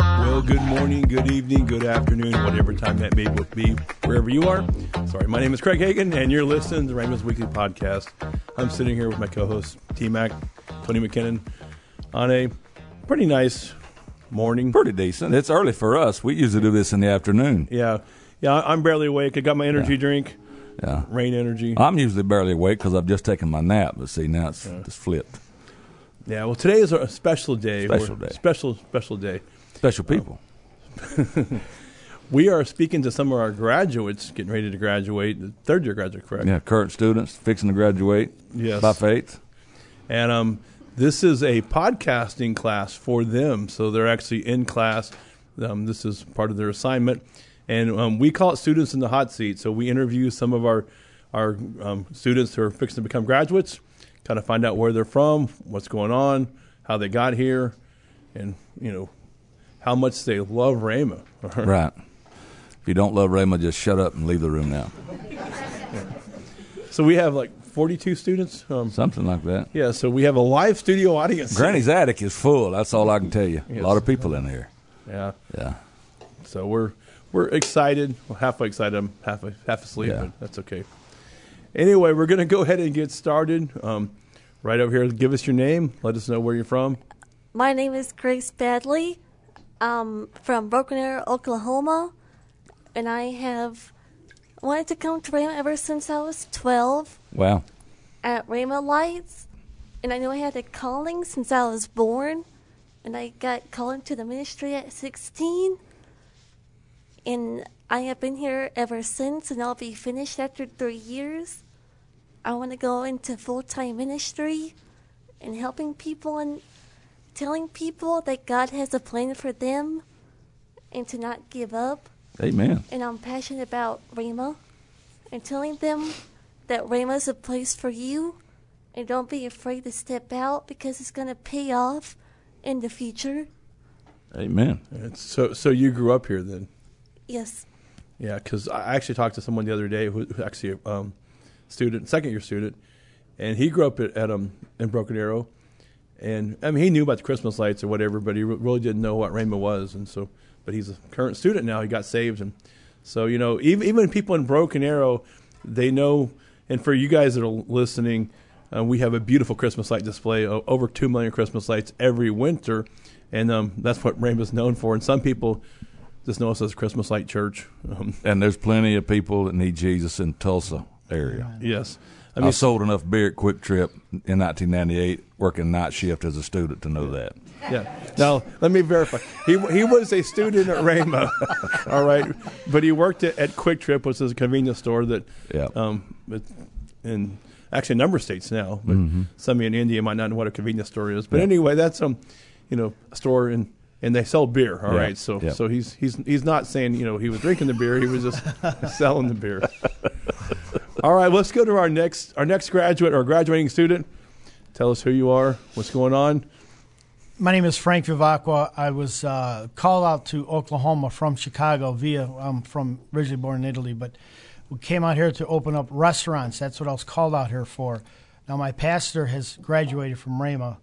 Well, good morning, good evening, good afternoon, whatever time that may be, wherever you are. Sorry, my name is Craig Hagin, and you're listening to Rhema's Weekly Podcast. I'm sitting here with my co-host T Mac, Tony McKinnon, on a pretty nice morning. Pretty decent. It's early for us. We usually do this in the afternoon. Yeah, yeah. I'm barely awake. I got my energy Yeah. drink, Yeah. Reign energy. I'm usually barely awake because I've just taken my nap. But see, now it's just flipped. Yeah. Well, today is a special day. Special We're- day. Special special day. Special people. We are speaking to some of our graduates getting ready to graduate, the third year graduate, correct? Yeah, current students fixing to graduate Yes. by faith. And um, this is a podcasting class for them. So they're actually in class. Um, this is part of their assignment. And um, we call it Students in the Hot Seat. So we interview some of our, our um, students who are fixing to become graduates, kind of find out where they're from, what's going on, how they got here, and, you know, how much they love Rhema. Right. If you don't love Rhema, just shut up and leave the room now. so we have like 42 students. Um, Something like that. yeah, so we have a live studio audience. Granny's attic is full. That's all I can tell you. Yes. A lot of people in here. Yeah. Yeah. So we're we're excited. Well, halfway excited. I'm half half asleep, Yeah. but that's okay. Anyway, we're going to go ahead and get started. Um, right over here, give us your name. Let us know where you're from. My name is Grace Badley. I'm from Broken Arrow, Oklahoma, and I have wanted to come to Rhema ever since I was 12 Wow. at Rhema Lights, and I knew I had a calling since I was born, and I got called into the ministry at 16, and I have been here ever since, and I'll be finished after three years. I want to go into full time ministry and helping people and telling people that God has a plan for them and to not give up. Amen. And I'm passionate about Rhema and telling them that Rhema is a place for you and don't be afraid to step out because it's going to pay off in the future. Amen. And so, so you grew up here then? Yes. Yeah, because I actually talked to someone the other day who who's actually a um, student, second year student, and he grew up at, at um in Broken Arrow, and I mean he knew about the Christmas lights or whatever, but he re- really didn't know what Rhema was, and so, but he's a current student now. He got saved, and so you know even even people in Broken Arrow, they know. And for you guys that are listening, uh, we have a beautiful Christmas light display, o- over two million Christmas lights every winter, and um, that's what Rhema's known for. And some people just know us as Christmas Light Church. Um, And there's plenty of people that need Jesus in Tulsa area. yes, I I, mean, sold enough beer at QuikTrip in 1998, working night shift as a student to know that. yeah. Now let me verify. He he was a student at Rhema, all right, but he worked at, at QuikTrip, which is a convenience store that, Yeah. um, it- in actually a number of states now, but some in India might not know what a convenience store is. But Yeah. anyway, that's um, you know, a store in. And they sell beer, all right. Yeah, So, yeah. so he's he's he's not saying you know he was drinking the beer; he was just selling the beer. All right, let's go to our next our next graduate or graduating student. Tell us who you are, what's going on. My name is Frank Vivacqua. I was uh, called out to Oklahoma from Chicago via, I'm from originally born in Italy, but we came out here to open up restaurants. That's what I was called out here for. Now, my pastor has graduated from Rhema,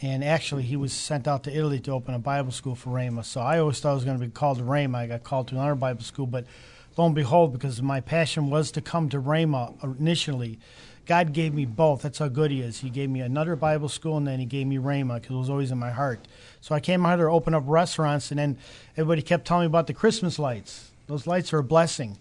and actually, he was sent out to Italy to open a Bible school for Rhema. So I always thought I was going to be called to Rhema. I got called to another Bible school, but lo and behold, because my passion was to come to Rhema initially, God gave me both. That's how good He is. He gave me another Bible school, and then He gave me Rhema because it was always in my heart. So I came out here to open up restaurants, and then everybody kept telling me about the Christmas lights. Those lights are a blessing.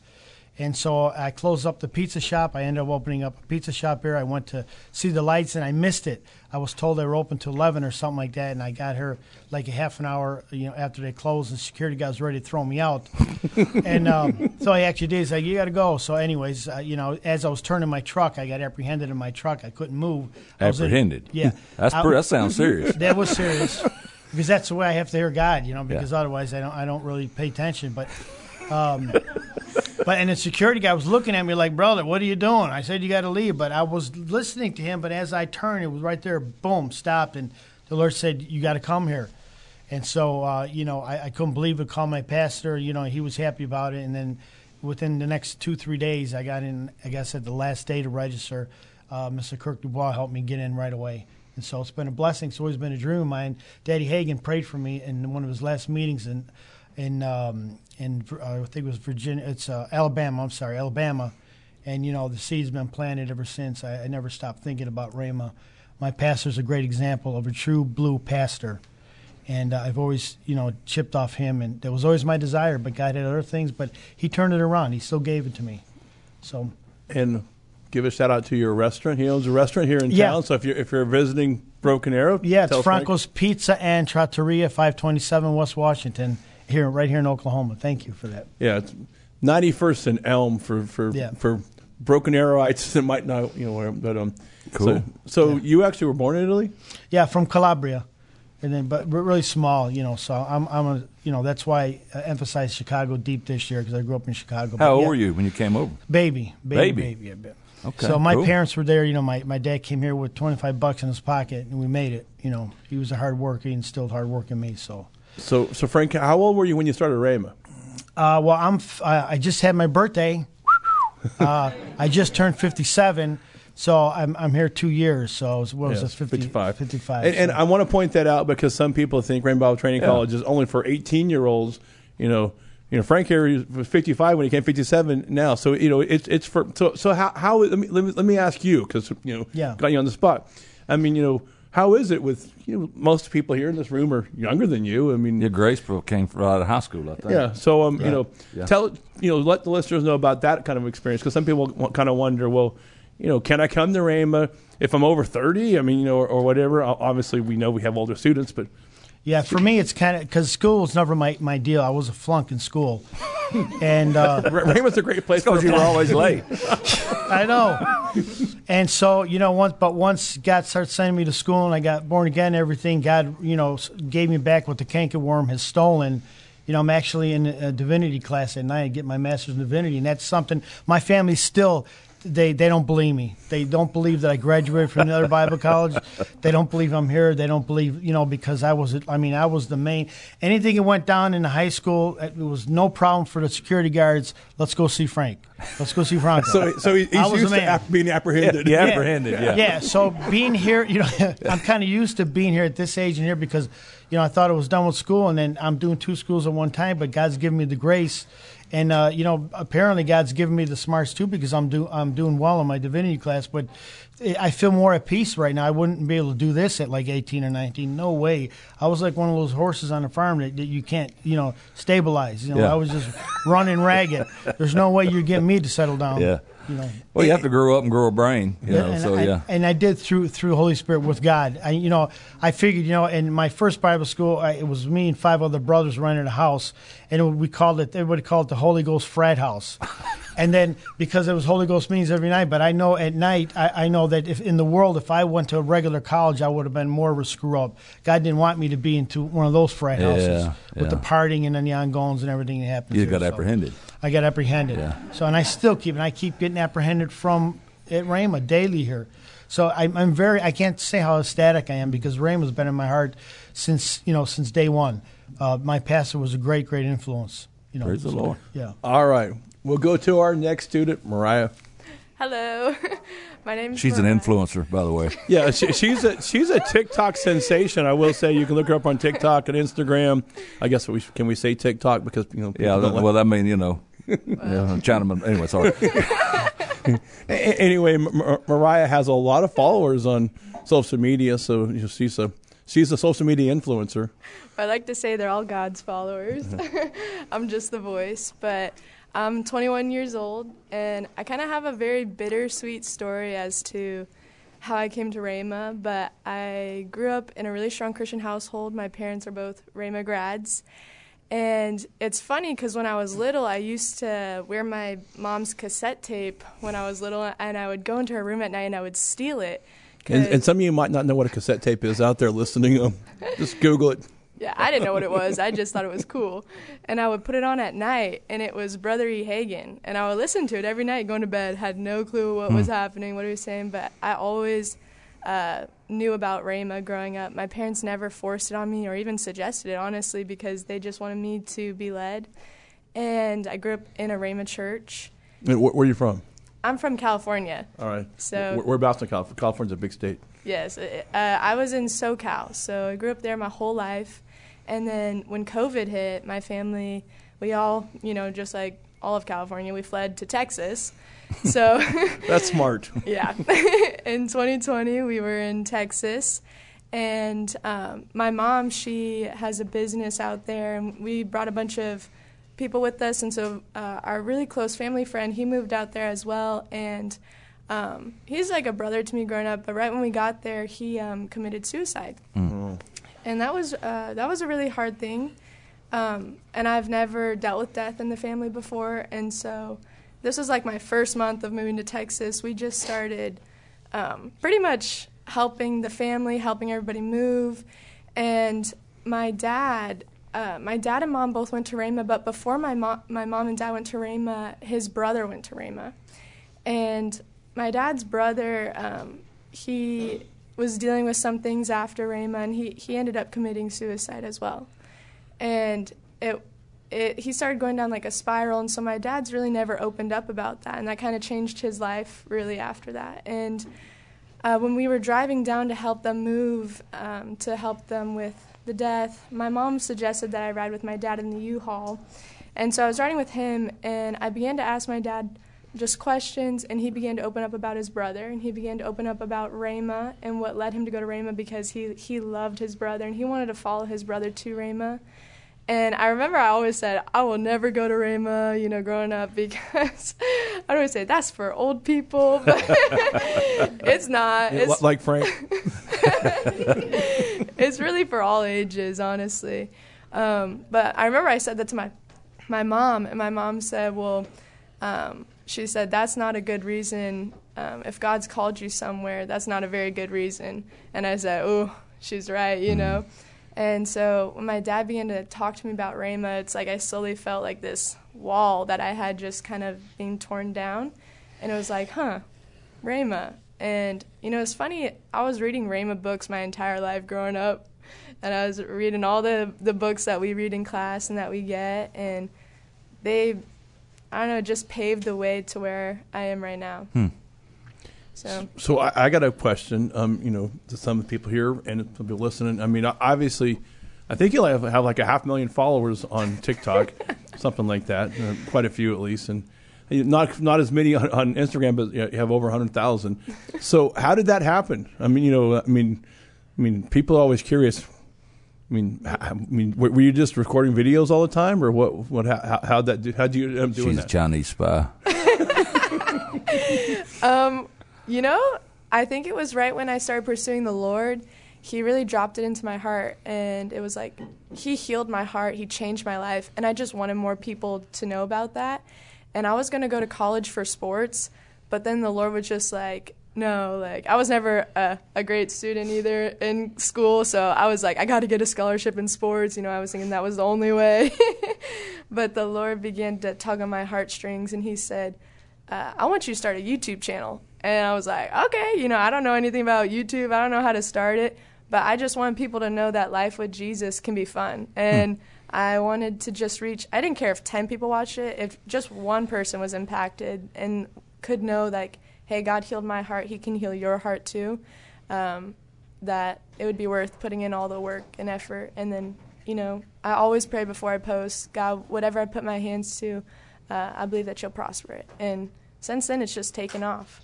And so I closed up the pizza shop. I ended up opening up a pizza shop here. I went to see the lights and I missed it. I was told they were open till 11 or something like that, and I got here like a half an hour, you know, after they closed, and security guys ready to throw me out. and um, so I actually did. He's like, "You got to go." So, anyways, uh, you know, as I was turning my truck, I got apprehended in my truck. I couldn't move. I was in- Apprehended. yeah, That's I- that sounds serious. that was serious because that's the way I have to hear God, you know. Because otherwise, I don't I don't really pay attention. But, um, but and the security guy was looking at me like, "Brother, what are you doing?" I said, "You got to leave." But I was listening to him. But as I turned, it was right there. Boom, stopped, and the Lord said, "You got to come here." And so, uh, you know, I, I couldn't believe it. Called my pastor. You know, he was happy about it. And then within the next two three days, I got in. I guess at the last day to register. uh, Mr. Kirk Dubois helped me get in right away. And so it's been a blessing. It's always been a dream of mine. Daddy Hagin prayed for me in one of his last meetings in, in, um, in uh, I think it was Virginia. It's uh, Alabama. I'm sorry, Alabama. And you know the seed's been planted ever since. I, I never stopped thinking about Rhema. My pastor's a great example of a true blue pastor and uh, I've always, you know, chipped off him, and that was always my desire. But God had other things, but He turned it around. He still gave it to me. So, and give a shout out to your restaurant. He owns a restaurant here in Yeah. town. So if you're if you're visiting Broken Arrow, yeah, it's tell Frank- Franco's Pizza and Trattoria, five twenty seven West Washington, here, right here in Oklahoma. Thank you for that. Yeah, it's ninety first and Elm for for Yeah. for Broken Arrowites that might not you know, where- but um, Cool. So, so you actually were born in Italy? Yeah, from Calabria, and then but really small, you know. So I'm, I'm a, you know, that's why I emphasize Chicago deep this year because I grew up in Chicago. But How old yeah, were you when you came over? Baby, baby, Baby. baby, a bit. Okay, So my cool. parents were there. You know, my, my dad came here with 25 bucks in his pocket, and we made it. You know, he was a hard worker. He instilled hard working me. So, So so Frank, how old were you when you started Rhema? uh, well, I'm f- I I just had my birthday. uh, I just turned 57, so I'm I'm here two years. So what was Yes, it? 50, 55. 55. And, and so- I want to point that out because some people think Rainbow Training Yeah. College is only for 18 year olds. You know, you know Frank here was 55 when he came 57 now. So you know it's it's for so so how how let me let me, let me ask you because you know Yeah. got you on the spot. I mean you know how is it with you know most people here in this room are younger than you. I mean Yeah, Graceville came from out of high school, I think. yeah. So um, you know, Yeah. tell you know, let the listeners know about that kind of experience because some people kind of wonder, well, you know, can I come to Rhema if I'm over thirty? I mean, you know, or, or whatever. Obviously, we know we have older students, but Yeah, for me, it's kind of because school was never my, my deal. I was a flunk in school, and uh, Ra- Rhema's a great place Because you were always late. I know. And so you know, once but once God started sending me to school and I got born again, and everything God you know gave me back what the cankerworm has stolen. You know, I'm actually in a divinity class at night. I get my master's in divinity, and that's something my family still. They, they don't believe me. They don't believe that I graduated from another Bible college. They don't believe I'm here. They don't believe, you know, because I was, I mean, I was the main. Anything that went down in the high school, it was no problem for the security guards. Let's go see Frank. Let's go see Frank. so so he, I he's was used the to man. ap- being apprehended. Yeah, apprehended, yeah. Yeah. So being here, you know, I'm kind of used to being here at this age and here because, you know, I thought it was done with school, and then I'm doing two schools at one time. But God's given me the grace, and uh, you know, apparently God's given me the smarts too because I'm do I'm doing well in my divinity class. But I feel more at peace right now. I wouldn't be able to do this at like 18 or 19. No way. I was like one of those horses on the farm that, that you can't, you know, stabilize. You know, Yeah. I was just running ragged. There's no way you're getting me to settle down. Yeah. You know. Well, you have to grow up and grow a brain, you know. and So I, yeah, and I did through through Holy Spirit with God. I, you know, I figured, you know, in my first Bible school, I, it was me and five other brothers rented a house, and it, we called it. Everybody called it the Holy Ghost frat house. and then because it was Holy Ghost meetings every night, but I know at night, I, I know that if in the world, if I went to a regular college, I would have been more of a screw up. God didn't want me to be into one of those frat houses Yeah, with the partying and then the ongoings and everything that happens. you here, got so. apprehended. I got apprehended. Yeah. So, and I still keep, and I keep getting apprehended from at Rhema daily here. So I'm, I'm very, I can't say how ecstatic I am because Rhema's been in my heart since, you know, since day one. Uh, my pastor was a great, great influence. You know, Praise the Lord. Yeah. All right, we'll go to our next student, Mariah. Hello, my name is. She's an influencer, by the way. Yeah, she, she's a she's a TikTok sensation. I will say you can look her up on TikTok and Instagram. I guess we can we say TikTok because you know people Yeah, don't like- well, I mean, you know, yeah, Chinaman. Anyway, sorry. A- a- anyway, Mar- Mariah has a lot of followers on social media, so you know, she's a she's a social media influencer. I like to say they're all God's followers. Mm-hmm. I'm just the voice, but I'm 21 years old, and I kind of have a very bittersweet story as to how I came to Rhema. But I grew up in a really strong Christian household. My parents are both Rhema grads. And it's funny because when I was little, I used to wear my mom's cassette tape when I was little, and I would go into her room at night and I would steal it. And, and some of you might not know what a cassette tape is out there listening. Um, just Google it. Yeah, I didn't know what it was. I just thought it was cool. And I would put it on at night, and it was Brother E. Hagin. And I would listen to it every night going to bed, had no clue what was happening, what he was saying, but I always uh, knew about Rhema growing up. My parents never forced it on me or even suggested it, honestly, because they just wanted me to be led. And I grew up in a Rhema church. Where are you from? I'm from California. All right. So- Where- whereabouts in California? California's a big state. Yes, uh, I was in SoCal, so I grew up there my whole life. And then when COVID hit, my family, we all, you know, just like all of California, we fled to Texas. So, That's smart. yeah. in 2020, we were in Texas. And um, my mom, she has a business out there, and we brought a bunch of people with us. And so, uh, our really close family friend, he moved out there as well. And um, he's like a brother to me growing up. But right when we got there, he um, committed suicide, and that was uh, that was a really hard thing. Um, and I've never dealt with death in the family before, and so this was like my first month of moving to Texas. We just started um, pretty much helping the family, helping everybody move, and my dad. Uh, my dad and mom both went to Rhema, but before my mom, my mom and dad went to Rhema, his brother went to Rhema, and my dad's brother, um, he was dealing with some things after Rhema, and he, he ended up committing suicide as well. And it, it, he started going down like a spiral, and so my dad's really never opened up about that, and that kind of changed his life really after that. And uh, when we were driving down to help them move, um, to help them with the death, my mom suggested that I ride with my dad in the U-Haul. And so I was riding with him, and I began to ask my dad just questions, and he began to open up about his brother, and he began to open up about Rhema and what led him to go to Rhema because he, he loved his brother, and he wanted to follow his brother to Rhema. And I remember I always said, I will never go to Rhema, you know, growing up because I always say that's for old people, but it's not. Yeah, It's, li- like Frank. it's really for all ages, honestly. Um, but I remember I said that to my my mom, and my mom said, "Well, um, she said that's not a good reason. Um, if God's called you somewhere, that's not a very good reason." And I said, "Oh, she's right, you know." And so when my dad began to talk to me about Rhema, it's like I slowly felt like this wall that I had just kind of being torn down, and it was like, "Huh, Rhema." And you know, it's funny. I was reading Rhema books my entire life growing up, and I was reading all the the books that we read in class and that we get, and they, I don't know, just paved the way to where I am right now. So So I, I got a question. Um, you know, to some of the people here and people listening. I mean, obviously, I think you'll have, have like a half million followers on TikTok, something like that. Uh, quite a few at least, and not not as many on, on Instagram, but you have over hundred thousand. So how did that happen? I mean, you know, I mean, I mean, people are always curious. I mean, h- I mean, were were you just recording videos all the time, or what? What? How, how'd that? Do, how'd you end up doing She's a? Chinese spy. Um, you know, I think it was right when I started pursuing the Lord. He really dropped it into my heart, and it was like He healed my heart. He changed my life, and I just wanted more people to know about that. And I was gonna go to college for sports, but then the Lord was just like, no, like I was never a, a great student either in school, so I was like, I got to get a scholarship in sports. You know, I was thinking that was the only way. but the Lord began to tug on my heartstrings, and He said, uh, I want you to start a YouTube channel. And I was like, okay, you know, I don't know anything about YouTube. I don't know how to start it, but I just want people to know that life with Jesus can be fun. And I wanted to just reach, I didn't care if 10 people watched it, if just one person was impacted and could know, like, hey, God healed my heart, He can heal your heart too. Um, that it would be worth putting in all the work and effort. And then, you know, I always pray before I post, God, whatever I put my hands to, uh, I believe that you'll prosper it. And since then, it's just taken off.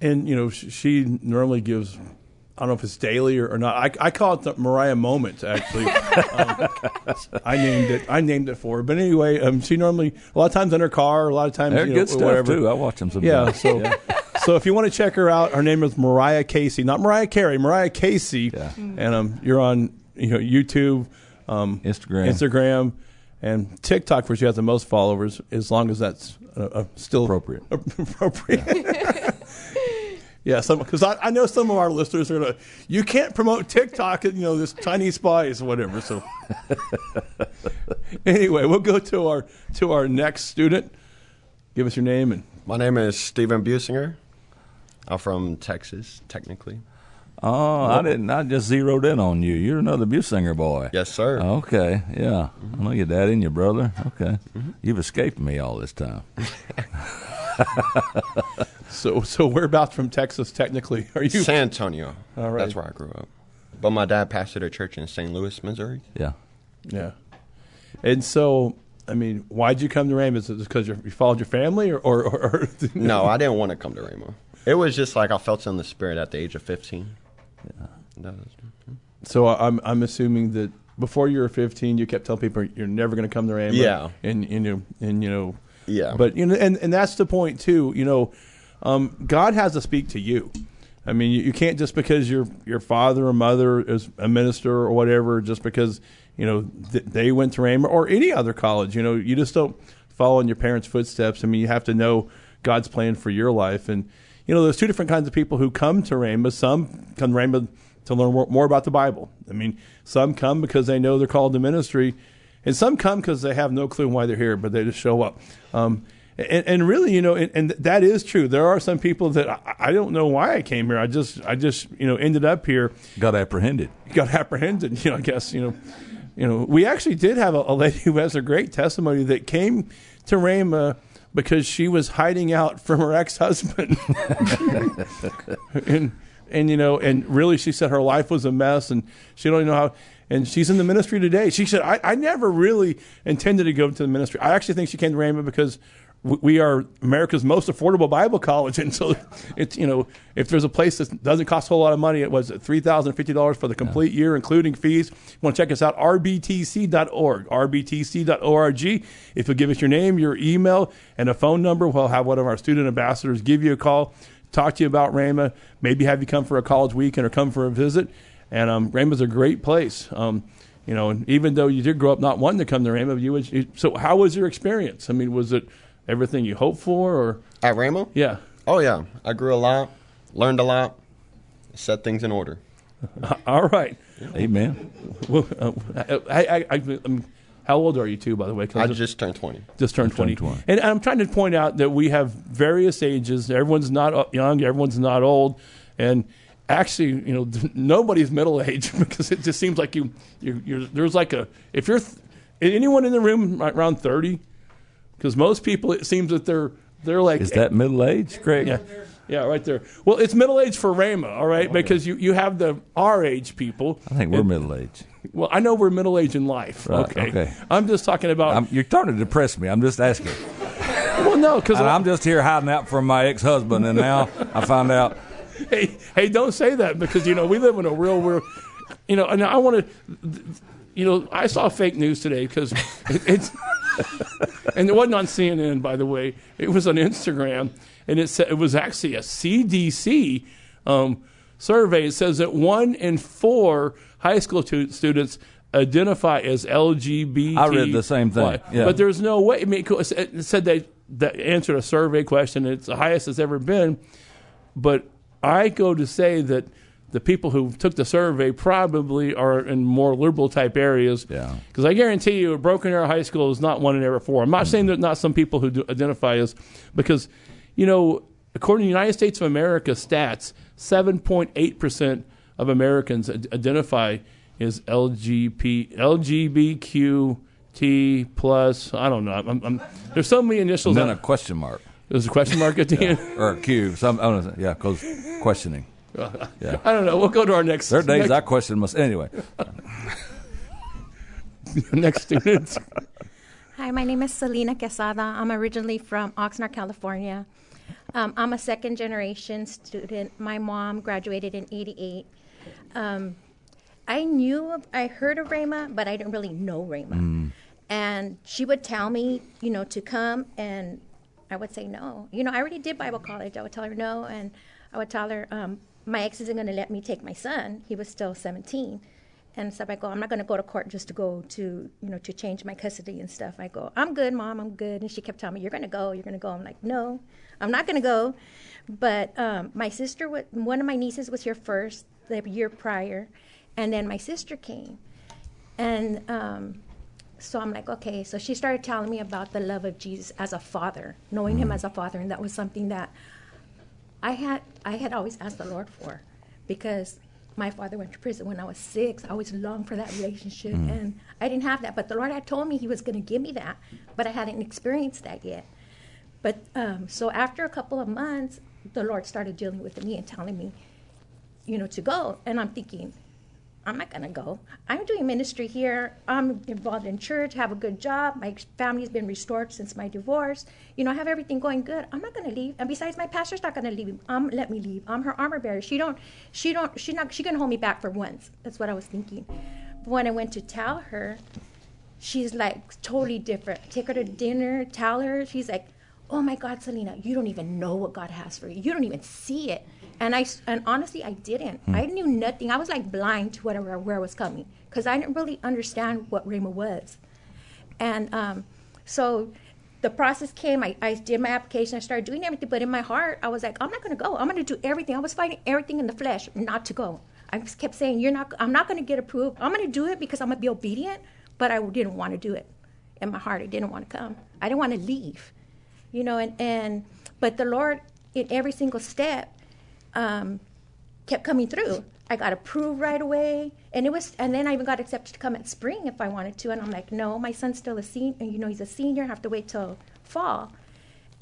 And you know, she normally gives. I don't know if it's daily or, or not. I, I call it the Mariah moment. Actually, um, I named it. I named it for her. But anyway, um, she normally a lot of times in her car, a lot of times They're you know, good stuff whatever. too. I watch them sometimes. Yeah. sometimes. So, so if you want to check her out, her name is Mariah Casey, not Mariah Carey, Mariah Casey. Yeah. And um, you're on you know YouTube, um, Instagram. Instagram, and TikTok, where she has the most followers. As long as that's uh, uh, still Appropriate. appropriate. yeah, some because I, I know some of our listeners are gonna. You can't promote TikTok, you know, this Chinese spies, whatever. So anyway, we'll go to our to our next student. Give us your name and My name is Steven Businger. I'm from Texas, technically. Oh, I didn't. I just zeroed in on you. You're another Businger boy. Yes, sir. Okay. Yeah. I know your dad and your brother. Okay. Mm-hmm. You've escaped me all this time. so so whereabouts from Texas technically are you? San Antonio. All right. That's where I grew up. But my dad pastored a church in St. Louis, Missouri. Yeah. Yeah. And so, I mean, why'd you come to Rhema? Is it because you followed your family, or, or, or, No, I didn't want to come to Rhema. It was just like I felt in the spirit at the age of 15. Yeah. Was, hmm. So I'm I'm assuming that before you were 15, you kept telling people you're never going to come to Rhema. Yeah. And you know, and you know, yeah. but you know, and and that's the point too. You know, um, God has to speak to you. I mean, you, you can't just because your your father or mother is a minister or whatever, just because you know th- they went to Rhema or any other college. You know, you just don't follow in your parents' footsteps. I mean, you have to know God's plan for your life. And you know, there's two different kinds of people who come to Rhema. Some come to to learn more, more about the Bible. I mean, some come because they know they're called to ministry, and some come because they have no clue why they're here, but they just show up. Um, and, and really, you know, and, and that is true. There are some people that I, I don't know why I came here. I just, I just, you know, ended up here, Got apprehended. got apprehended. You know, I guess, you know, you know, we actually did have a, a lady who has a great testimony that came to Rhema because she was hiding out from her ex-husband, and and you know, and really, she said her life was a mess, and she don't even know how. And she's in the ministry today. She said, I, I never really intended to go into the ministry. I actually think she came to Rhema because we are America's most affordable Bible college. And so it's, you know, if there's a place that doesn't cost a whole lot of money, it was $3,050 for the complete year, including fees. You want to check us out, rbtc.org, rbtc.org. If you'll give us your name, your email, and a phone number, we'll have one of our student ambassadors give you a call, talk to you about Rhema, maybe have you come for a college weekend or come for a visit. And um, Rhema's a great place. Um, you know, and even though you did grow up not wanting to come to Rhema, you would. You, so, how was your experience? I mean, was it everything you hoped for, or At Rhema? yeah? Oh, yeah. I grew a lot, learned a lot, set things in order. All right. Amen. Well, uh, I, I, I, um, how old are you, too? By the way? I I'm- just turned 20. just turned Just 20. turned 20. And I'm trying to point out that we have various ages. Everyone's not uh, young, everyone's not old. And actually, you know, nobody's middle aged because it just seems like you, you you're, there's like a, if you're, th- anyone in the room right around 30? Because most people, it seems that they're, they're like, Is that middle age, Craig? yeah. Yeah, right there. Well, it's middle age for Rhema, all right, because you, you have the our age people. I think we're And- middle age. Well, I know we're middle age in life. Right, okay. okay. I'm just talking about. I'm, you're starting to depress me. I'm just asking. well, no, because I'm just here hiding out from my ex-husband, and now I find out. Hey, hey, don't say that because you know we live in a real world. You know, and I want to. You know, I saw fake news today because it, it's, and it wasn't on CNN, by the way. It was on Instagram, and it said it was actually a CDC um, survey. It says that one in four high school tu- students identify as LGBT. I read the same thing, yeah. But there's no way. I mean, it said they that answered a survey question. It's the highest it's ever been. But I go to say that the people who took the survey probably are in more liberal type areas. Yeah. Because I guarantee you, a Broken Arrow High School is not one in every four. I'm not saying there's not some people who do identify as, because, you know, according to United States of America stats, 7.8% of Americans identify as LGP, LGBTQ plus. I don't know. I'm, I'm, there's so many initials. And then a question mark there's a question mark at the end. or a Q. Some, I don't know, yeah, because questioning. Yeah. I don't know. We'll go to our next. There are days next, I question myself. Anyway, next students. Hi, my name is Selena Quesada. I'm originally from Oxnard, California. Um, I'm a second generation student. My mom graduated in 88. Um, I knew, of, I heard of Rhema, but I didn't really know Rhema. And she would tell me, you know, to come, and I would say no. You know, I already did Bible college. I would tell her no, and I would tell her, um, my ex isn't going to let me take my son. He was still 17. And so I go, I'm not going to go to court just to go to, you know, to change my custody and stuff. I go, I'm good, mom, I'm good. And she kept telling me, You're going to go, you're going to go. I'm like, No, I'm not going to go. But um, my sister, wa- one of my nieces was here first, the year prior. And then my sister came. And um, so I'm like, okay. So she started telling me about the love of Jesus as a father, knowing him as a father. And that was something that I had I had always asked the Lord for because my father went to prison when I was six. I always longed for that relationship, and I didn't have that. But the Lord had told me He was going to give me that, but I hadn't experienced that yet. But um, so after a couple of months, the Lord started dealing with me and telling me, you know, to go. And I'm thinking, I'm not going to go. I'm doing ministry here. I'm involved in church, have a good job. My family's been restored since my divorce. You know, I have everything going good. I'm not going to leave. And besides, my pastor's not going to leave. Um, let me leave. I'm her armor bearer. She don't. She don't. She not. She can hold me back for once. That's what I was thinking. But when I went to tell her, she's like totally different. Take her to dinner. Tell her. She's like, oh my God, Selena, you don't even know what God has for you. You don't even see it. And I and honestly, I didn't. I knew nothing. I was like blind to whatever where I was coming because I didn't really understand what Rhema was. And um, so the process came. I, I did my application. I started doing everything. But in my heart, I was like, I'm not going to go. I'm going to do everything. I was fighting everything in the flesh not to go. I just kept saying, "You're not. I'm not going to get approved. I'm going to do it because I'm going to be obedient." But I didn't want to do it. In my heart, I didn't want to come. I didn't want to leave. You know, and, and but the Lord, in every single step, um, kept coming through. I got approved right away, and it was, and then I even got accepted to come at spring if I wanted to. And I'm like, no, my son's still a senior. You know, he's a senior. I have to wait till fall.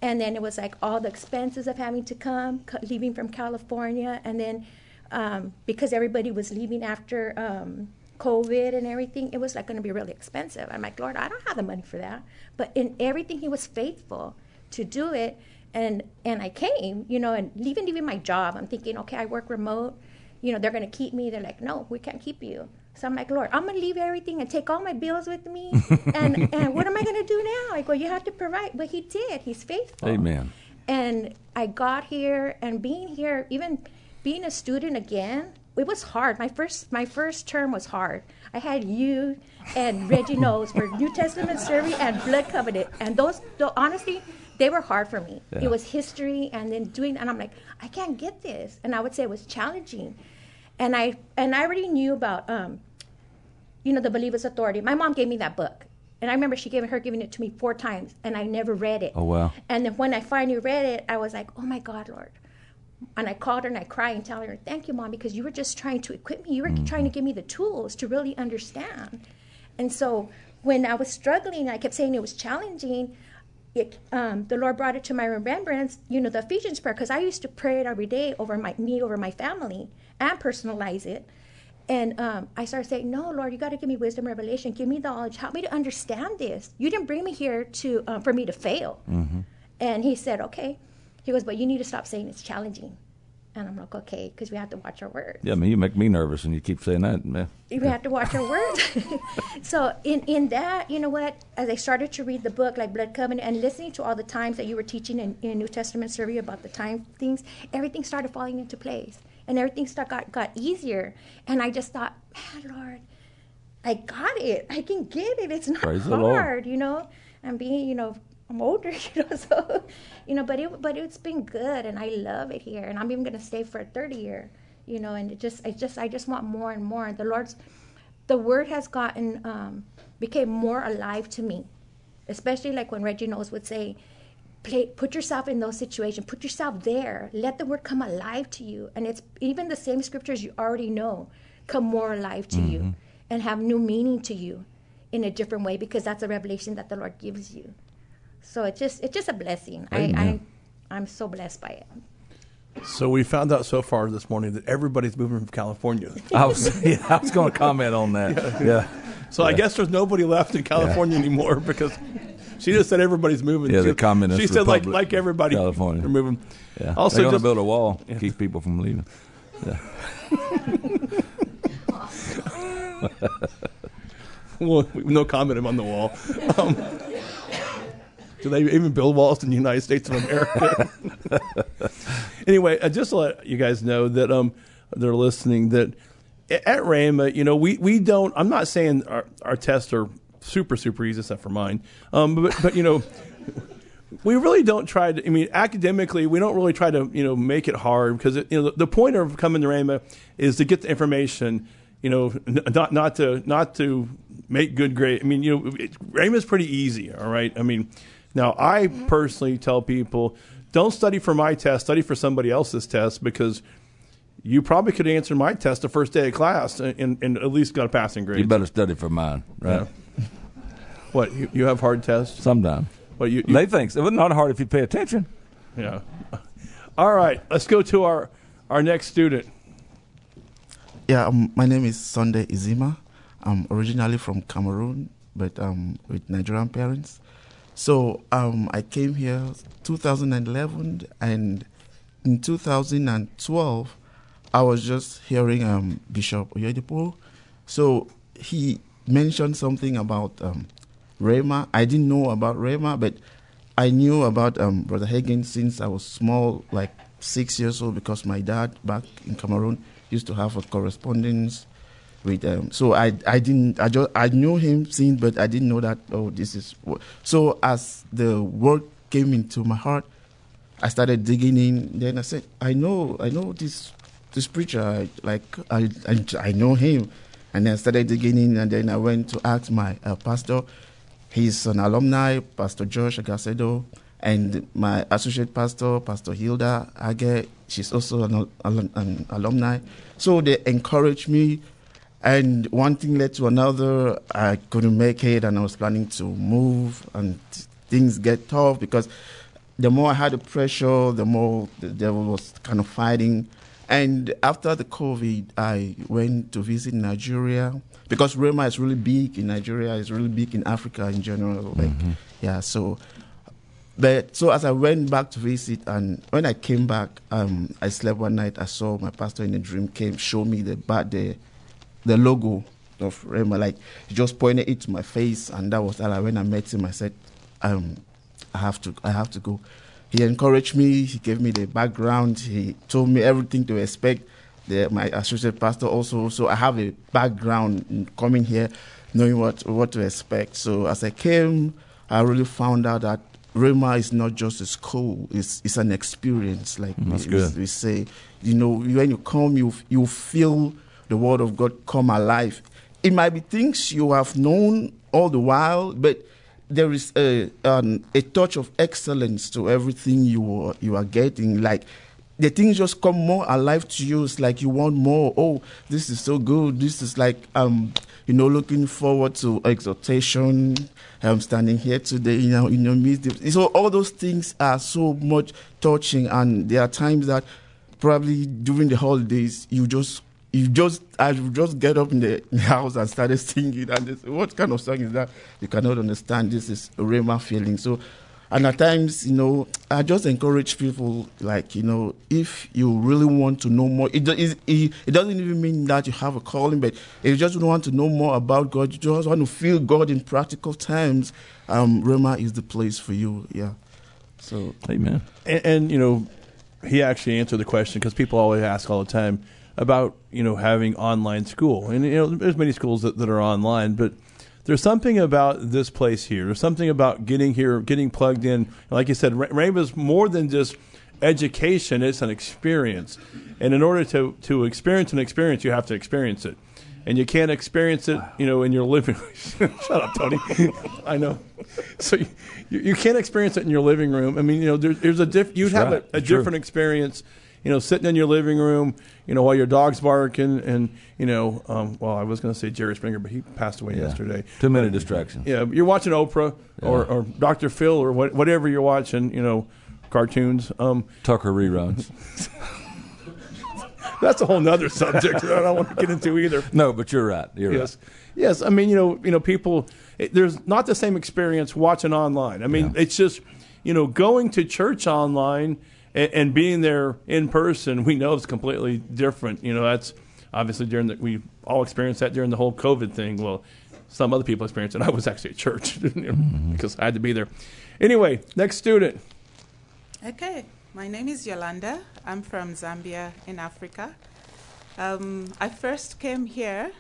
And then it was like all the expenses of having to come, co- leaving from California, and then um, because everybody was leaving after um, COVID and everything, it was like going to be really expensive. I'm like, Lord, I don't have the money for that. But in everything, He was faithful to do it, and and I came, you know, and even leaving my job, I'm thinking, okay, I work remote, you know, they're going to keep me. They're like, no, we can't keep you. So I'm like, Lord, I'm going to leave everything and take all my bills with me. and, and what am I going to do now? I go, you have to provide. But he did. He's faithful. Amen. And I got here and being here, even being a student again, it was hard. My first my first term was hard. I had you and Reggie Knowles for New Testament survey and Blood Covenant. And those, those honestly, they were hard for me. Yeah. It was history and then doing and I'm like, I can't get this. And I would say it was challenging. And I and I already knew about um, you know, the Believer's Authority. My mom gave me that book. And I remember she gave her giving it to me four times and I never read it. Oh, wow. And then when I finally read it, I was like, oh my God, Lord. And I called her and I cried and tell her, thank you, Mom, because you were just trying to equip me. You were trying to give me the tools to really understand. And so when I was struggling, I kept saying it was challenging. It, um, the Lord brought it to my remembrance, you know, the Ephesians prayer, because I used to pray it every day over my me, over my family, and personalize it. And um, I started saying, "No, Lord, you got to give me wisdom, revelation. Give me the knowledge. Help me to understand this. You didn't bring me here to uh, for me to fail." And He said, "Okay." He goes, "But you need to stop saying it's challenging." And I'm like, "Okay," because we have to watch our words. Yeah, I mean, you make me nervous, and you keep saying that, man. We have to watch our words. so in in that, you know what? As I started to read the book, like Blood Covenant, and listening to all the times that you were teaching in, in New Testament survey about the time things, everything started falling into place, and everything start, got got easier. And I just thought, man, Lord, I got it. I can get it. It's not Praise hard, you know. I'm being, you know, I'm older, you know, so you know, but it but it's been good, and I love it here, and I'm even gonna stay for a third year, you know, and it just I just I just want more and more. The Lord's, the Word has gotten um, became more alive to me, especially like when Reggie Knowles would say. Play, put yourself in those situations. Put yourself there. Let the word come alive to you. And it's even the same scriptures you already know come more alive to you and have new meaning to you in a different way because that's a revelation that the Lord gives you. So it's just it's just a blessing. I, I I'm so blessed by it. So we found out so far this morning that everybody's moving from California. I was, yeah, I was going to comment on that. Yeah. So I guess there's nobody left in California anymore because she just said everybody's moving. Yeah, She- the Communist She said like Republic like everybody, California. they're moving. Yeah. Also, They're going to build a wall, keep people from leaving. Yeah. Well, no comment on the wall. Um, do they even build walls in the United States of America? anyway, uh, just to let you guys know that um, they're listening that at Rhema, you know, we, we don't. I'm not saying our, our tests are super super easy, except for mine. Um, but but you know. We really don't try to. I mean, academically, we don't really try to, you know, make it hard because you know the, the point of coming to Rhema is to get the information. You know, n- not not to not to make good grade. I mean, you know, it, Rhema is pretty easy. All right. I mean, now I personally tell people don't study for my test, study for somebody else's test because you probably could answer my test the first day of class and, and, and at least got a passing grade. You better study for mine, right? What you, you have hard tests? Sometime. But you, you They think so. It's not hard if you pay attention. yeah. All right, let's go to our our next student. Yeah, um, my name is Sunday Izima. I'm originally from Cameroon, but um, with Nigerian parents. So um, I came here 2011, and in 2012, I was just hearing um, Bishop Oyedepo. So he mentioned something about um, Rhema. I didn't know about Rhema, but I knew about um, Brother Hagin since I was small, like six years old, because my dad back in Cameroon used to have a correspondence with um so I I didn't I just I knew him since but I didn't know that oh this is what so as the word came into my heart I started digging in. Then I said I know I know this this preacher I, like I, I I know him. And then I started digging in and then I went to ask my uh, pastor. He's an alumni Pastor Josh Agacedo and my associate pastor, Pastor Hilda Age, she's also an, al- an alumni. So they encouraged me, and one thing led to another. I couldn't make it, and I was planning to move, and things get tough because the more I had the pressure, the more the devil was kind of fighting. And after the COVID, I went to visit Nigeria because Rhema is really big in Nigeria. It's really big in Africa in general. Like, yeah. So but so as I went back to visit, and when I came back, um, I slept one night. I saw my pastor in a dream came, show me the but the the logo of Rhema. Like he just pointed it to my face, and that was that. When I met him, I said, um, I have to, I have to go. He encouraged me. He gave me the background. He told me everything to expect. The, my associate pastor also, so I have a background in coming here, knowing what what to expect. So as I came, I really found out that Rhema is not just a school; it's it's an experience. Like we, That's we- we say, you know, when you come, you you feel the word of God come alive. It might be things you have known all the while, but there is a um, a touch of excellence to everything you are, you are getting. Like the things just come more alive to you. It's like you want more. Oh, this is so good. This is like um, you know, looking forward to exhortation. I'm standing here today, you know, in your midst. So all those things are so much touching, and there are times that probably during the holidays you just you just I would just get up in the house and started singing and they say, what kind of song is that? You cannot understand. This is a Rhema feeling. So and at times, you know, I just encourage people like, you know, if you really want to know more, it, it, it it doesn't even mean that you have a calling, but if you just want to know more about God, you just want to feel God in practical terms, um, Rhema is the place for you. Yeah. So Amen. And, and you know, he actually answered the question because people always ask all the time about you know having online school, and you know there's many schools that, that are online, but there's something about this place here. There's something about getting here, getting plugged in. Like you said, Ra- Rhema's more than just education; it's an experience, and in order to to experience an experience, you have to experience it. And you can't experience it, you know, in your living. Room. Shut up, Tony. I know. So you, you can't experience it in your living room. I mean, you know, there, there's a diff. You'd That's have right. a, a different experience, you know, sitting in your living room, you know, while your dog's barking, and you know, um, well, I was going to say Jerry Springer, but he passed away Yeah. yesterday. Too many distractions. Yeah, you're watching Oprah or, or Dr. Phil or what, whatever you're watching, you know, cartoons. Um, Tucker reruns. that's a whole nother subject that I don't want to get into either. no, but you're right. You're Yes, yes. I mean, you know, you know, people. It, there's not the same experience watching online. I mean, Yeah. it's just you know going to church online and, and being there in person. We know it's completely different. You know, that's obviously during the we all experienced that during the whole COVID thing. Well, some other people experienced it. I was actually at church Mm-hmm. because I had to be there. Anyway, next student. Okay, my name is Yolanda. I'm from Zambia in Africa. Um, I first came here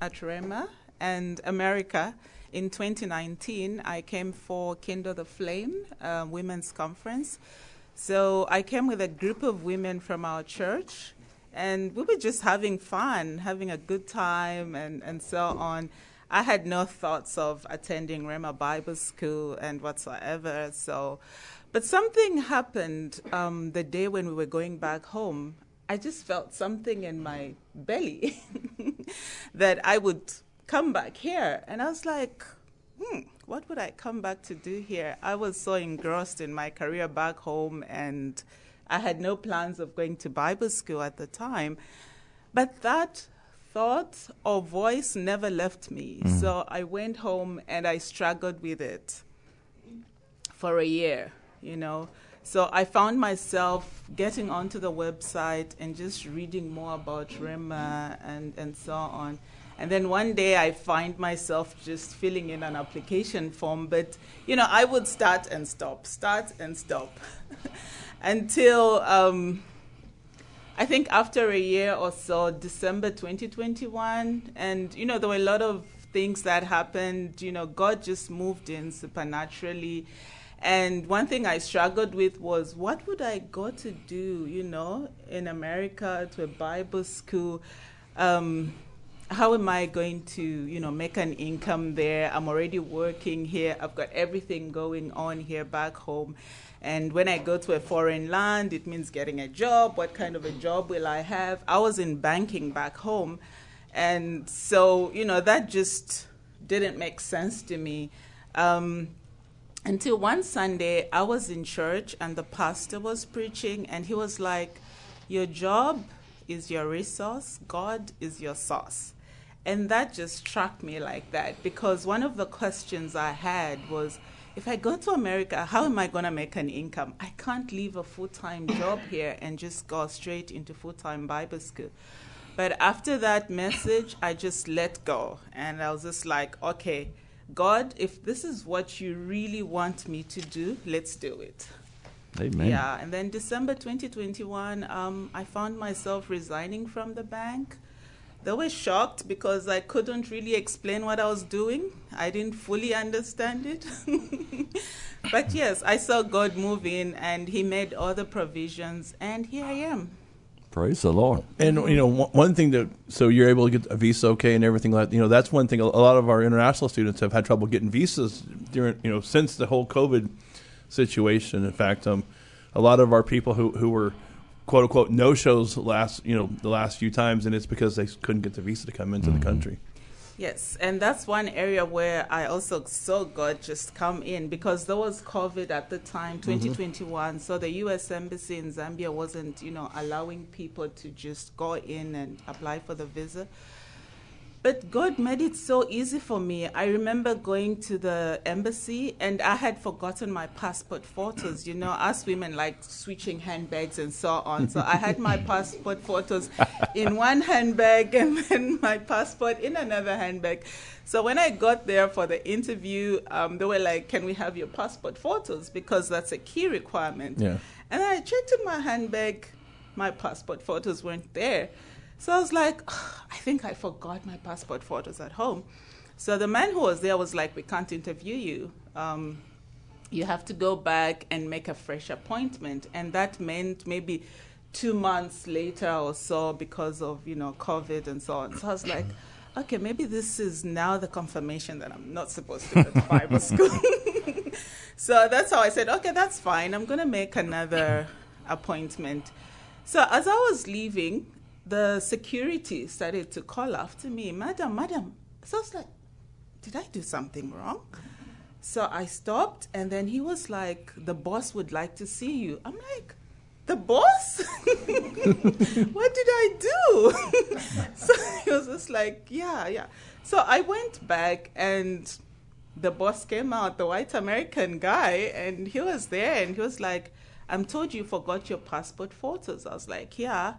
at Rhema and America in 2019. I came for Kindle the Flame uh, Women's Conference. So I came with a group of women from our church, and we were just having fun, having a good time, and, and so on. I had no thoughts of attending Rhema Bible School and whatsoever. So, but something happened um, the day when we were going back home. I just felt something in my belly that I would come back here, and I was like, hmm, what would I come back to do here? I was so engrossed in my career back home, and I had no plans of going to Bible school at the time. But that thought or voice never left me. Mm. So I went home and I struggled with it for a year, you know. So I found myself getting onto the website and just reading more about Rhema and, and so on. And then one day I find myself just filling in an application form, but you know, I would start and stop, start and stop until um, I think after a year or so, December 2021, and you know, there were a lot of things that happened. You know, God just moved in supernaturally. And one thing I struggled with was what would I go to do, you know, in America to a Bible school? Um, how am I going to, you know, make an income there? I'm already working here. I've got everything going on here back home. And when I go to a foreign land, it means getting a job. What kind of a job will I have? I was in banking back home. And so, you know, that just didn't make sense to me. Um, until one Sunday, I was in church and the pastor was preaching, and he was like, Your job is your resource, God is your source. And that just struck me like that because one of the questions I had was if I go to America, how am I going to make an income? I can't leave a full time job here and just go straight into full time Bible school. But after that message, I just let go. And I was just like, okay, God, if this is what you really want me to do, let's do it. Amen. Yeah, and then December 2021, um, I found myself resigning from the bank. They were shocked because I couldn't really explain what I was doing. I didn't fully understand it. but yes, I saw God move in and He made all the provisions, and here I am. Praise the Lord. And you know, one one thing that so you're able to get a visa okay and everything like you know that's one thing. A a lot of our international students have had trouble getting visas during you know since the whole COVID situation. In fact, um, a lot of our people who who were quote unquote no shows last you know the last few times, and it's because they couldn't get the visa to come into the country. Yes, and that's one area where I also saw God just come in because there was COVID at the time, 2021. So the U.S. Embassy in Zambia wasn't, you know, allowing people to just go in and apply for the visa. But God made it so easy for me. I remember going to the embassy and I had forgotten my passport photos. You know, us women like switching handbags and so on. So I had my passport photos in one handbag and then my passport in another handbag. So when I got there for the interview, um, they were like, Can we have your passport photos? Because that's a key requirement. Yeah. And I checked in my handbag, my passport photos weren't there. So I was like, I think I forgot my passport photos at home. So the man who was there was like, We can't interview you. Um, you have to go back and make a fresh appointment. And that meant maybe two months later or so because of, you know, COVID and so on. So I was like, okay, maybe this is now the confirmation that I'm not supposed to go to Bible school. so that's how I said, okay, that's fine. I'm going to make another appointment. So as I was leaving, the security started to call after me, Madam, Madam. So I was like, did I do something wrong? So I stopped, and then he was like, the boss would like to see you. I'm like, the boss? what did I do? so he was just like, yeah, yeah. So I went back, and the boss came out, the white American guy, and he was there, and he was like, I'm told you forgot your passport photos. I was like, yeah.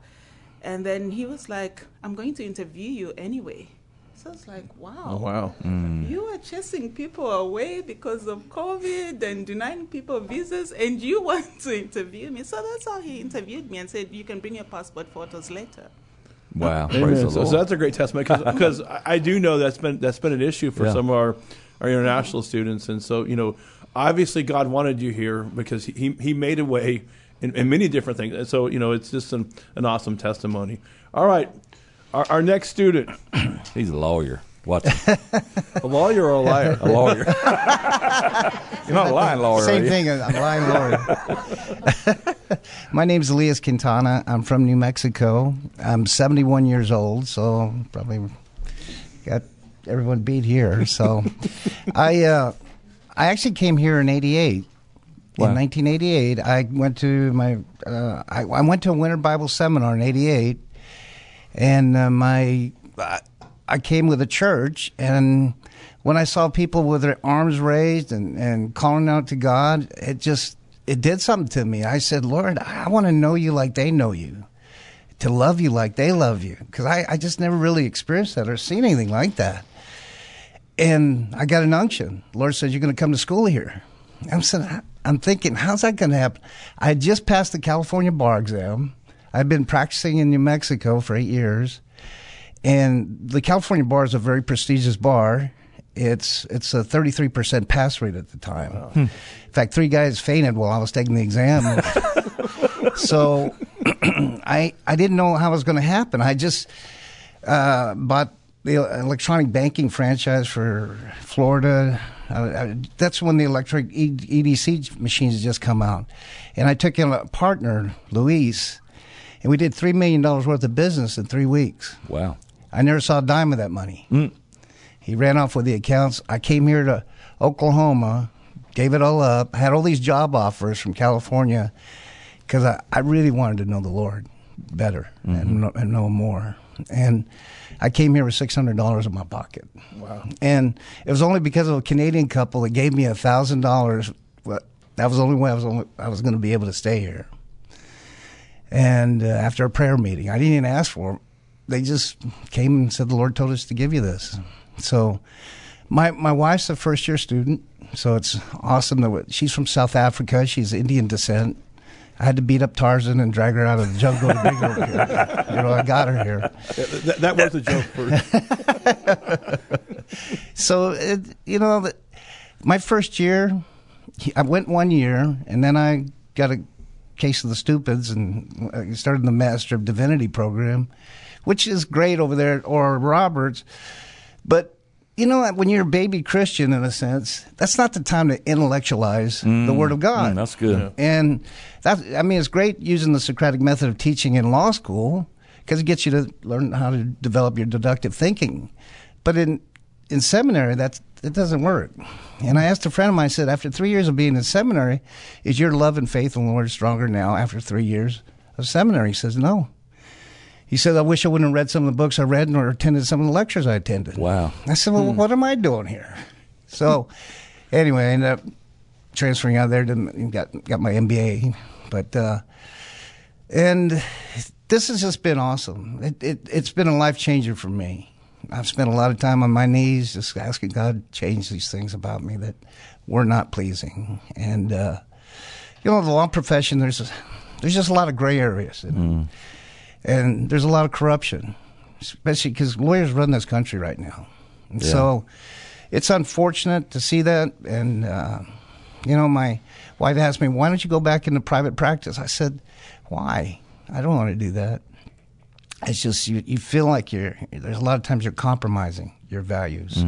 And then he was like, I'm going to interview you anyway. So I was like, wow. Oh wow. Mm. You are chasing people away because of COVID and denying people visas, and you want to interview me. So that's how he interviewed me and said, You can bring your passport photos later. Wow. Praise Amen. the So, so that's a great testament because I I do know that's been that's been an issue for Yeah. some of our, our international students, and so you know, obviously God wanted you here because he he made a way in, in many different things, and so you know it's just an, an awesome testimony. All right, our, our next student, He's a lawyer. Watch him. a lawyer or a liar? a lawyer. You're not a lying lawyer, are Same you? thing. I'm lying lawyer. My name's Elias Quintana. I'm from New Mexico. I'm 71 years old, so probably got everyone beat here. So I uh, I actually came here in '88. In 1988, I went to my uh, I, I went to a winter Bible seminar in '88, and uh, my I, I came with a church, and when I saw people with their arms raised and, and calling out to God, it just it did something to me. I said, Lord, I want to know you like they know you, to love you like they love you, because I, I just never really experienced that or seen anything like that. And I got an unction. Lord said, You're going to come to school here. I'm saying, I'm thinking, how's that going to happen? I just passed the California bar exam. I've been practicing in New Mexico for eight years, and the California bar is a very prestigious bar. It's it's a 33 percent pass rate at the time. In fact, three guys fainted while I was taking the exam. so I I didn't know how it was going to happen. I just uh, bought the electronic banking franchise for Florida. Uh, that's when the electric EDC machines just come out, and I took in a partner, Luis, and we did three million dollars worth of business in three weeks. Wow. I never saw a dime of that money. He ran off with the accounts. I came here to Oklahoma, gave it all up, had all these job offers from California because I, I really wanted to know the Lord better and, and know more. And I came here with six hundred dollars in my pocket. Wow! And it was only because of a Canadian couple that gave me a thousand dollars. That was the only way I was only, I was going to be able to stay here. And uh, after a prayer meeting, I didn't even ask for them. They just came and said, "The Lord told us to give you this." So, my my wife's a first year student, so it's awesome that she's from South Africa. She's Indian descent. I had to beat up Tarzan and drag her out of the jungle to bring her here. You know, I got her here. That, that was a joke. For, so, it, you know, the, my first year, I went one year, and then I got a case of the stupids and I started the Master of Divinity program, which is great over there at Oral Roberts. But you know, when you're a baby Christian, in a sense, that's not the time to intellectualize the Word of God. Mm, that's good. And that, I mean, it's great using the Socratic method of teaching in law school because it gets you to learn how to develop your deductive thinking. But in in seminary, that it doesn't work. And I asked a friend of mine, I said, after three years of being in seminary, is your love and faith in the Lord stronger now after three years of seminary? He says, no. He said, I wish I wouldn't have read some of the books I read or attended some of the lectures I attended. Wow. I said, well, what am I doing here? So, anyway, I ended up transferring out there to and got got my MBA. But uh, and this has just been awesome. It, it it's been a life changer for me. I've spent a lot of time on my knees just asking God to change these things about me that were not pleasing. And uh, you know, the law profession there's a, there's just a lot of gray areas, and, and there's a lot of corruption, especially because lawyers run this country right now. And Yeah. So it's unfortunate to see that. And uh, you know, my wife asked me, "Why don't you go back into private practice?" I said, "Why? I don't want to do that." It's just you, you feel like you're there's a lot of times you're compromising your values.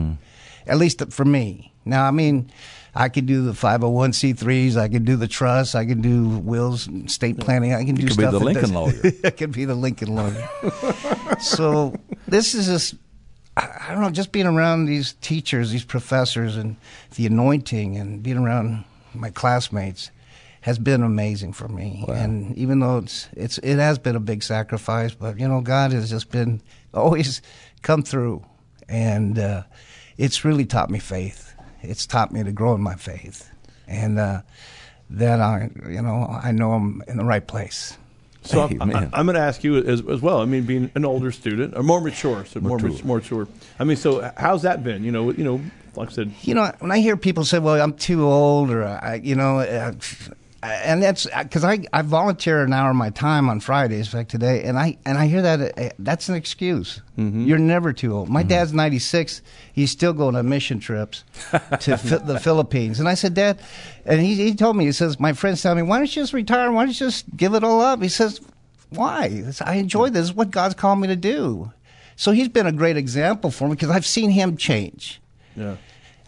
At least for me. Now, I mean, I could do the 501c3s, I could do the trust, I can do wills, and estate planning, I can do could be the Lincoln lawyer. I could be the Lincoln lawyer. so this is just I don't know, just being around these teachers, these professors, and the anointing, and being around my classmates has been amazing for me. And even though it's it's it has been a big sacrifice, but you know, God has just been always come through, and uh, it's really taught me faith. It's taught me to grow in my faith, and uh, that I, you know, I know I'm in the right place. So I'm. I, am going to ask you as, as well. I mean, being an older student or more mature, so more Mature. more mature. I mean, so how's that been? You know, you know, like I said, you know, when I hear people say, "Well, I'm too old," or I, you know, uh, and that's because I, I volunteer an hour of my time on Fridays, like today, and I and I hear that uh, that's an excuse. You're never too old. My dad's 96; he's still going on mission trips to the Philippines, and I said, "Dad," and he he told me, he says, "My friends tell me, why don't you just retire? Why don't you just give it all up?" He says, "Why? I enjoy this. This is what God's called me to do." So he's been a great example for me because I've seen him change. yeah.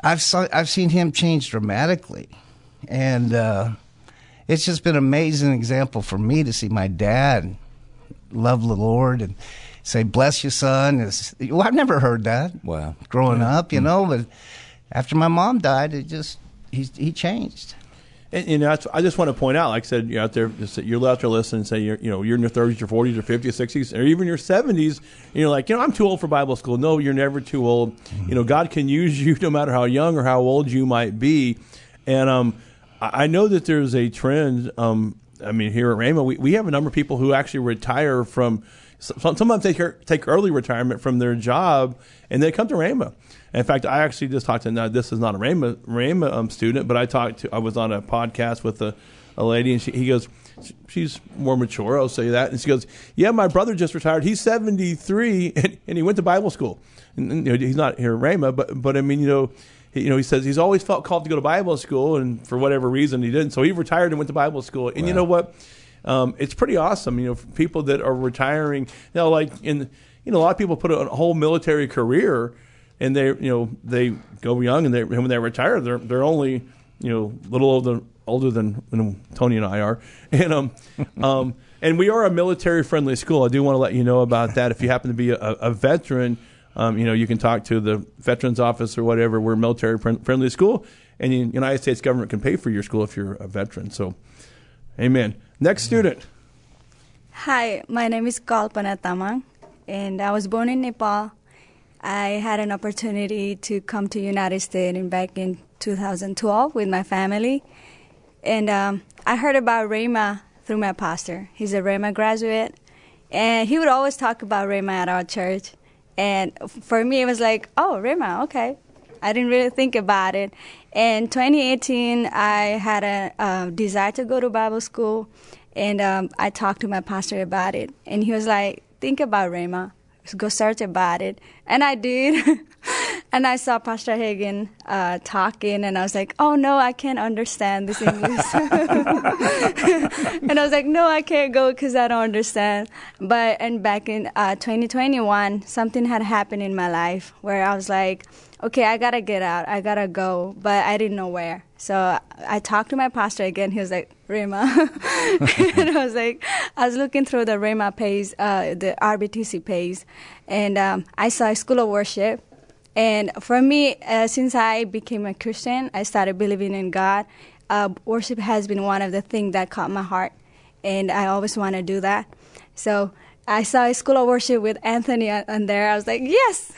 I've saw, I've seen him change dramatically, and uh, it's just been an amazing example for me to see my dad love the Lord and say, "Bless you, son." It's, well, I've never heard that Wow. growing up, you know. But after my mom died, it just he's, he changed. And, and that's, I just want to point out, like I said, you're out there, just, you're out there listening, and say you're, you know, you're in your 30s, your 40s, your 50s, 60s, or even your 70s. And you're like, you know, I'm too old for Bible school. No, you're never too old. You know, God can use you no matter how young or how old you might be. And um, I know that there's a trend. Um, I mean, here at Rhema, we, we have a number of people who actually retire from. Some, sometimes they take, take early retirement from their job, and they come to Rhema. In fact, I actually just talked to. Now, this is not a Rhema, Rhema um, student, but I talked to. I was on a podcast with a, a lady, and she, he goes, she's more mature. I'll say that, and she goes, "Yeah, my brother just retired. He's 73, and, and he went to Bible school. And, and, you know, he's not here at Rhema, but but I mean, you know." He- You know, he says he's always felt called to go to Bible school, and for whatever reason, he didn't. So he retired and went to Bible school. And you know what? Um, it's pretty awesome. You know, for people that are retiring, you know, like in, you know, a lot of people put a whole military career, and they, you know, they go young, and they when they retire, they're they're only, you know, a little older older than you know, Tony and I are, and um, um, and we are a military friendly school. I do want to let you know about that. If you happen to be a, a veteran, um, you know, you can talk to the veterans office or whatever. We're military friendly school, and the United States government can pay for your school if you're a veteran. So, amen. Next student. Hi, my name is Kalpana Tamang, and I was born in Nepal. I had an opportunity to come to United States back in 2012 with my family, and um, I heard about Rhema through my pastor. He's a Rhema graduate, and he would always talk about Rhema at our church. And for me, it was like, oh, Rhema, okay. I didn't really think about it. In 2018, I had a uh, desire to go to Bible school, and um, I talked to my pastor about it. And he was like, think about Rhema, go search about it. And I did. and I saw Pastor Hagin uh, talking, and I was like, oh no, I can't understand this English. and I was like, no, I can't go because I don't understand. But and back in uh, 2021, something had happened in my life where I was like, okay, I gotta get out, I gotta go, but I didn't know where. So I talked to my pastor again. He was like, Rhema. and I was like, I was looking through the Rhema page, uh, the RBTC page, and um, I saw a School of Worship. And for me, uh, since I became a Christian, I started believing in God. Uh, worship has been one of the things that caught my heart, and I always want to do that. So I saw a School of Worship with Anthony on on there. I was like, yes.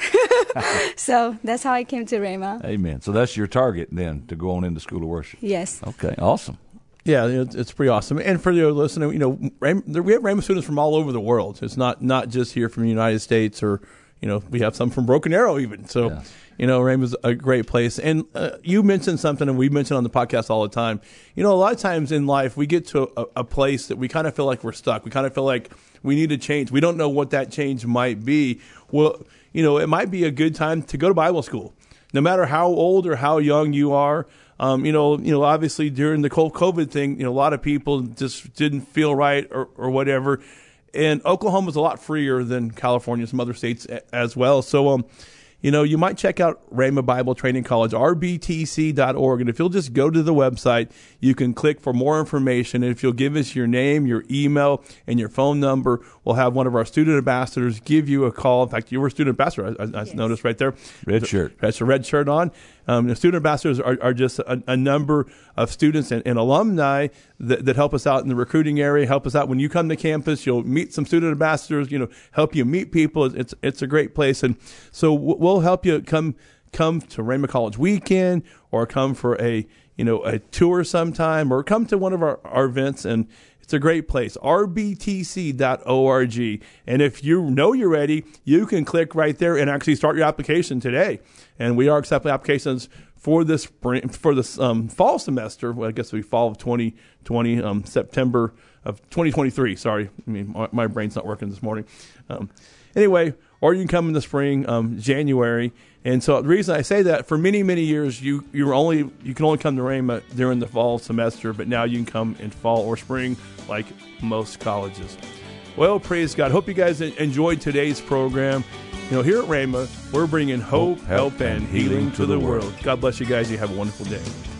so that's how I came to Rhema. Amen. So that's your target then to go on into School of Worship. Yes. Okay, awesome. Yeah, it's, it's pretty awesome. And for the listener, you know, we have Rhema students from all over the world. It's not not just here from the United States, or you know, we have some from Broken Arrow even. So, Yeah. you know, Rhema's a great place. And uh, you mentioned something, and we mention on the podcast all the time. You know, a lot of times in life, we get to a, a place that we kind of feel like we're stuck. We kind of feel like we need to change. We don't know what that change might be. Well, you know, it might be a good time to go to Bible school no matter how old or how young you are. Um, you know, you know, obviously during the COVID thing, you know, a lot of people just didn't feel right or, or whatever. And Oklahoma's a lot freer than California, some other states as well. So, um, you know, you might check out Rhema Bible Training College, rbtc.org. And if you'll just go to the website, you can click for more information. And if you'll give us your name, your email, and your phone number, we'll have one of our student ambassadors give you a call. In fact, you were a student ambassador, I, I I noticed right there. Red shirt. That's a red shirt on. Um, the student ambassadors are, are just a, a number of students and, and alumni that, that help us out in the recruiting area, help us out when you come to campus. You'll meet some student ambassadors, you know, help you meet people. It's it's a great place, and so w- we'll help you come come to Rhema College weekend or come for a you know a tour sometime or come to one of our, our events and. It's a great place, rbtc.org. And if you know you're ready, you can click right there and actually start your application today. And we are accepting applications for this spring, for this um, fall semester. Well, I guess we fall of 2020, um, September of 2023. Sorry, I mean my, my brain's not working this morning. Um, anyway, or you can come in the spring, um, January. And so the reason I say that for many many years you you were only you can only come to Rhema during the fall semester, but now you can come in fall or spring like most colleges. Well, praise God. Hope you guys enjoyed today's program. You know, here at Rhema, we're bringing hope, help, and healing to the world. God bless you guys. You have a wonderful day.